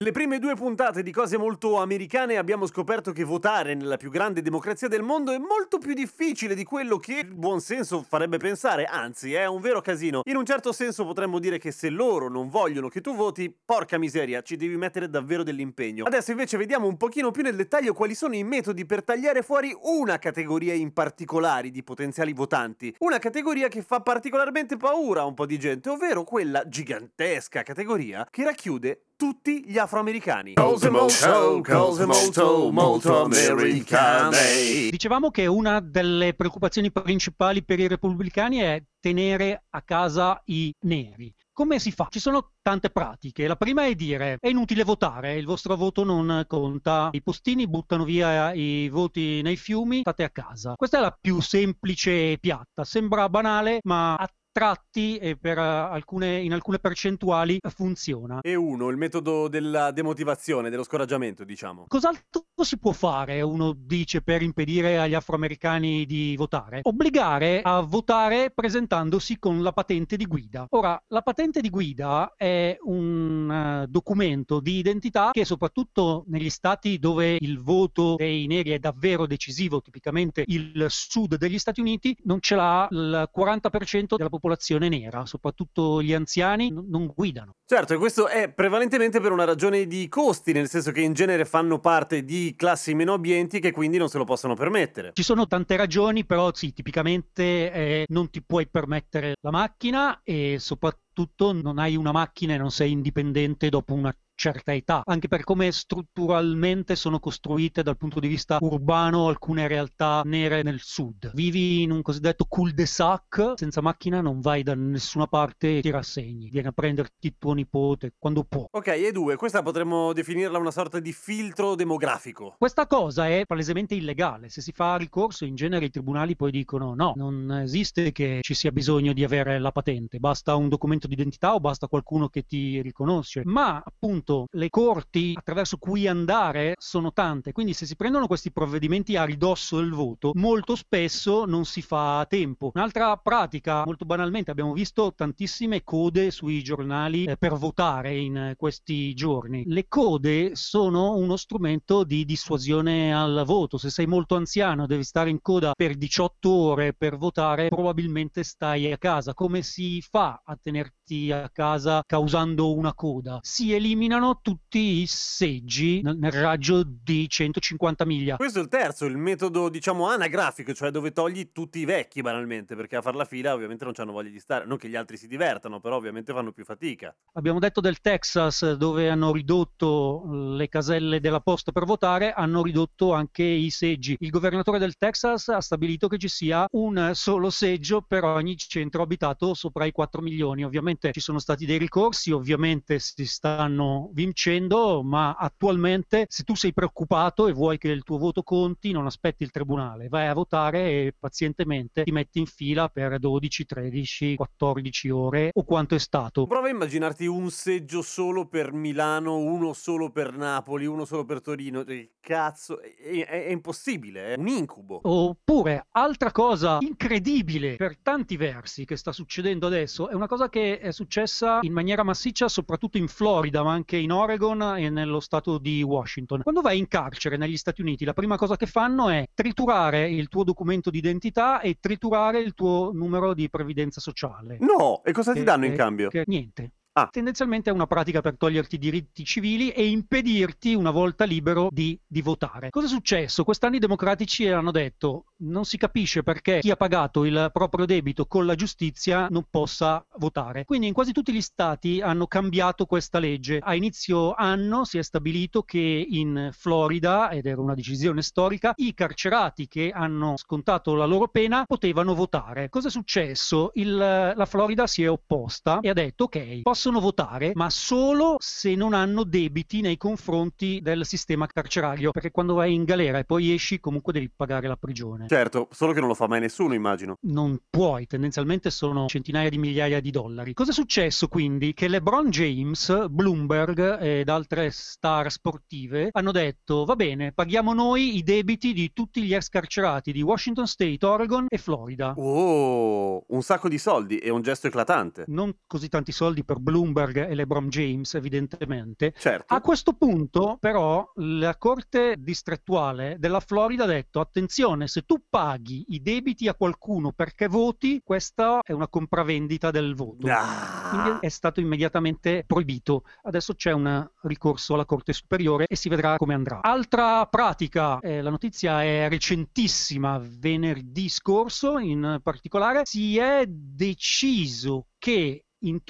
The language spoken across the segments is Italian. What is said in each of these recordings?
Le prime due puntate di cose molto americane abbiamo scoperto che votare nella più grande democrazia del mondo è molto più difficile di quello che il buon senso farebbe pensare, anzi è un vero casino. In un certo senso potremmo dire che se loro non vogliono che tu voti, porca miseria, ci devi mettere davvero dell'impegno. Adesso invece vediamo un pochino più nel dettaglio quali sono i metodi per tagliare fuori una categoria in particolare di potenziali votanti. Una categoria che fa particolarmente paura a un po' di gente, ovvero quella gigantesca categoria che racchiude tutti gli afroamericani. Cose molto, cose molto, molto americane. Dicevamo che una delle preoccupazioni principali per i repubblicani è tenere a casa i neri. Come si fa? Ci sono tante pratiche. La prima è dire è inutile votare, il vostro voto non conta, i postini buttano via i voti nei fiumi, state a casa. Questa è la più semplice e piatta. Sembra banale, ma a tratti e per alcune, in alcune percentuali funziona. E uno, il metodo della demotivazione, dello scoraggiamento, diciamo. Cos'altro si può fare, uno dice, per impedire agli afroamericani di votare? Obbligare a votare presentandosi con la patente di guida. Ora, la patente di guida è un uh, documento di identità che soprattutto negli stati dove il voto dei neri è davvero decisivo, tipicamente il sud degli Stati Uniti, non ce l'ha il 40% della popolazione popolazione nera, soprattutto gli anziani, n- non guidano. Certo, e questo è prevalentemente per una ragione di costi, nel senso che in genere fanno parte di classi meno abbienti che quindi non se lo possono permettere. Ci sono tante ragioni, però sì, tipicamente eh, non ti puoi permettere la macchina e soprattutto non hai una macchina e non sei indipendente dopo una certa età, anche per come strutturalmente sono costruite dal punto di vista urbano alcune realtà nere nel sud. Vivi in un cosiddetto cul-de-sac, senza macchina non vai da nessuna parte e ti rassegni, vieni a prenderti tuo nipote quando può. Ok, e due, questa potremmo definirla una sorta di filtro demografico. Questa cosa è palesemente illegale, se si fa ricorso in genere i tribunali poi dicono no, non esiste che ci sia bisogno di avere la patente, basta un documento di identità o basta qualcuno che ti riconosce, ma appunto appunto le corti attraverso cui andare sono tante, quindi se si prendono questi provvedimenti a ridosso del voto, molto spesso non si fa tempo. Un'altra pratica, molto banalmente, abbiamo visto tantissime code sui giornali eh, per votare in questi giorni. Le code sono uno strumento di dissuasione al voto. Se sei molto anziano, devi stare in coda per 18 ore per votare, probabilmente stai a casa. Come si fa a tenerti a casa causando una coda? Si elimina eliminano tutti i seggi nel raggio di 150 miglia. Questo è il terzo, il metodo diciamo anagrafico, cioè dove togli tutti i vecchi banalmente, perché a far la fila ovviamente non hanno voglia di stare, non che gli altri si divertano, però ovviamente fanno più fatica. Abbiamo detto del Texas dove hanno ridotto le caselle della posta per votare, hanno ridotto anche i seggi. Il governatore del Texas ha stabilito che ci sia un solo seggio per ogni centro abitato sopra i 4 milioni. Ovviamente ci sono stati dei ricorsi, ovviamente si stanno vincendo, ma attualmente se tu sei preoccupato e vuoi che il tuo voto conti, non aspetti il tribunale, vai a votare e pazientemente ti metti in fila per 12, 13, 14 ore o quanto è stato. Prova a immaginarti un seggio solo per Milano, uno solo per Napoli, uno solo per Torino. Il cazzo, è, è, è impossibile, è un incubo. Oppure, altra cosa incredibile per tanti versi che sta succedendo adesso, è una cosa che è successa in maniera massiccia soprattutto in Florida, ma anche in Oregon e nello stato di Washington. Quando vai in carcere negli Stati Uniti, la prima cosa che fanno è triturare il tuo documento di identità e triturare il tuo numero di previdenza sociale. No, e cosa ti danno in cambio? Che, niente. Ah. Tendenzialmente è una pratica per toglierti i diritti civili e impedirti, una volta libero, di, di votare. Cosa è successo? Quest'anno i democratici hanno detto non si capisce perché chi ha pagato il proprio debito con la giustizia non possa votare. Quindi in quasi tutti gli stati hanno cambiato questa legge. A inizio anno si è stabilito che in Florida, ed era una decisione storica, i carcerati che hanno scontato la loro pena potevano votare. Cosa è successo? Il, la Florida si è opposta e ha detto ok, posso possono votare, ma solo se non hanno debiti nei confronti del sistema carcerario, perché quando vai in galera e poi esci comunque devi pagare la prigione. Certo, solo che non lo fa mai nessuno, immagino. Non puoi, tendenzialmente sono centinaia di migliaia di dollari. Cosa è successo quindi? Che LeBron James, Bloomberg ed altre star sportive hanno detto va bene, paghiamo noi i debiti di tutti gli ex carcerati di Washington State, Oregon e Florida. Oh, un sacco di soldi e un gesto eclatante. Non così tanti soldi per Bloomberg e LeBron James, evidentemente. Certo. A questo punto, però, la Corte distrettuale della Florida ha detto: attenzione, se tu paghi i debiti a qualcuno perché voti, questa è una compravendita del voto. Ah. Quindi è stato immediatamente proibito. Adesso c'è un ricorso alla Corte Superiore e si vedrà come andrà. Altra pratica, eh, la notizia è recentissima, venerdì scorso in particolare, si è deciso che in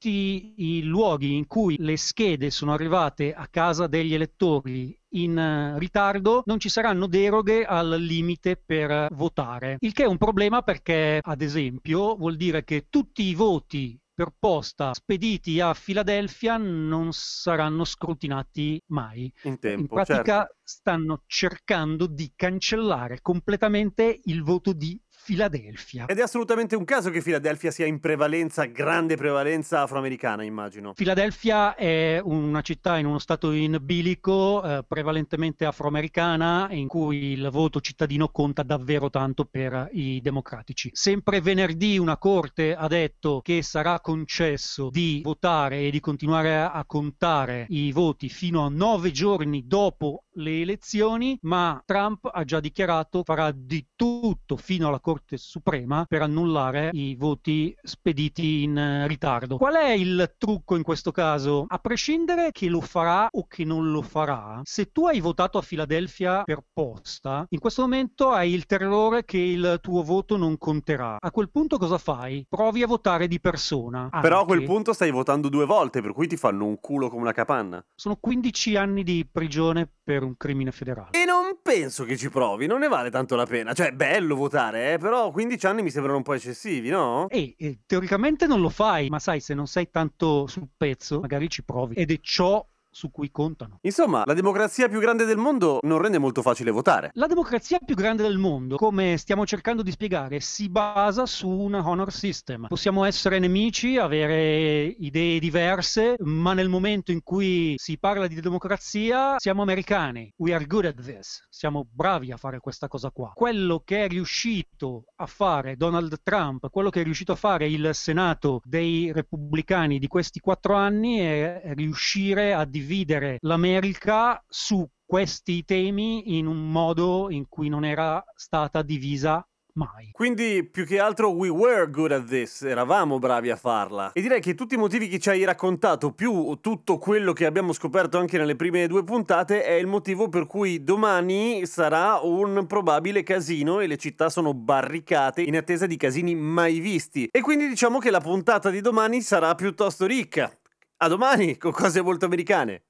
tutti i luoghi in cui le schede sono arrivate a casa degli elettori in eh, ritardo non ci saranno deroghe al limite per votare, il che è un problema perché, ad esempio, vuol dire che tutti i voti per posta spediti a Filadelfia non saranno scrutinati mai. In tempo, In pratica certo. stanno cercando di cancellare completamente il voto di Filadelfia. Ed è assolutamente un caso che Filadelfia sia in prevalenza, grande prevalenza afroamericana, immagino. Filadelfia è una città in uno stato in bilico, eh, prevalentemente afroamericana, in cui il voto cittadino conta davvero tanto per i democratici. Sempre venerdì una corte ha detto che sarà concesso di votare e di continuare a contare i voti fino a nove giorni dopo le elezioni, ma Trump ha già dichiarato farà di tutto fino alla Corte Suprema per annullare i voti spediti in eh, ritardo. Qual è il trucco in questo caso? A prescindere che lo farà o che non lo farà, se tu hai votato a Filadelfia per posta, in questo momento hai il terrore che il tuo voto non conterà. A quel punto cosa fai? Provi a votare di persona. Però a quel Anche- punto stai votando due volte, per cui ti fanno un culo come una capanna. sono 15 anni di prigione per un crimine federale. E non penso che ci provi, non ne vale tanto la pena. Cioè, è bello votare, eh, però 15 anni mi sembrano un po' eccessivi, no? E, e teoricamente non lo fai, ma sai, se non sei tanto sul pezzo, magari ci provi. Ed è ciò su cui contano. Insomma, la democrazia più grande del mondo non rende molto facile votare. La democrazia più grande del mondo, come stiamo cercando di spiegare, si basa su un honor system. Possiamo essere nemici, avere idee diverse, ma nel momento in cui si parla di democrazia siamo americani. We are good at this. Siamo bravi a fare questa cosa qua. Quello che è riuscito a fare Donald Trump, quello che è riuscito a fare il Senato dei repubblicani di questi quattro anni è riuscire a dividere l'America su questi temi in un modo in cui non era stata divisa mai. Quindi, più che altro, we were good at this, eravamo bravi a farla. E direi che tutti i motivi che ci hai raccontato, più tutto quello che abbiamo scoperto anche nelle prime due puntate, è il motivo per cui domani sarà un probabile casino e le città sono barricate in attesa di casini mai visti. E quindi diciamo che la puntata di domani sarà piuttosto ricca. A domani con cose molto americane.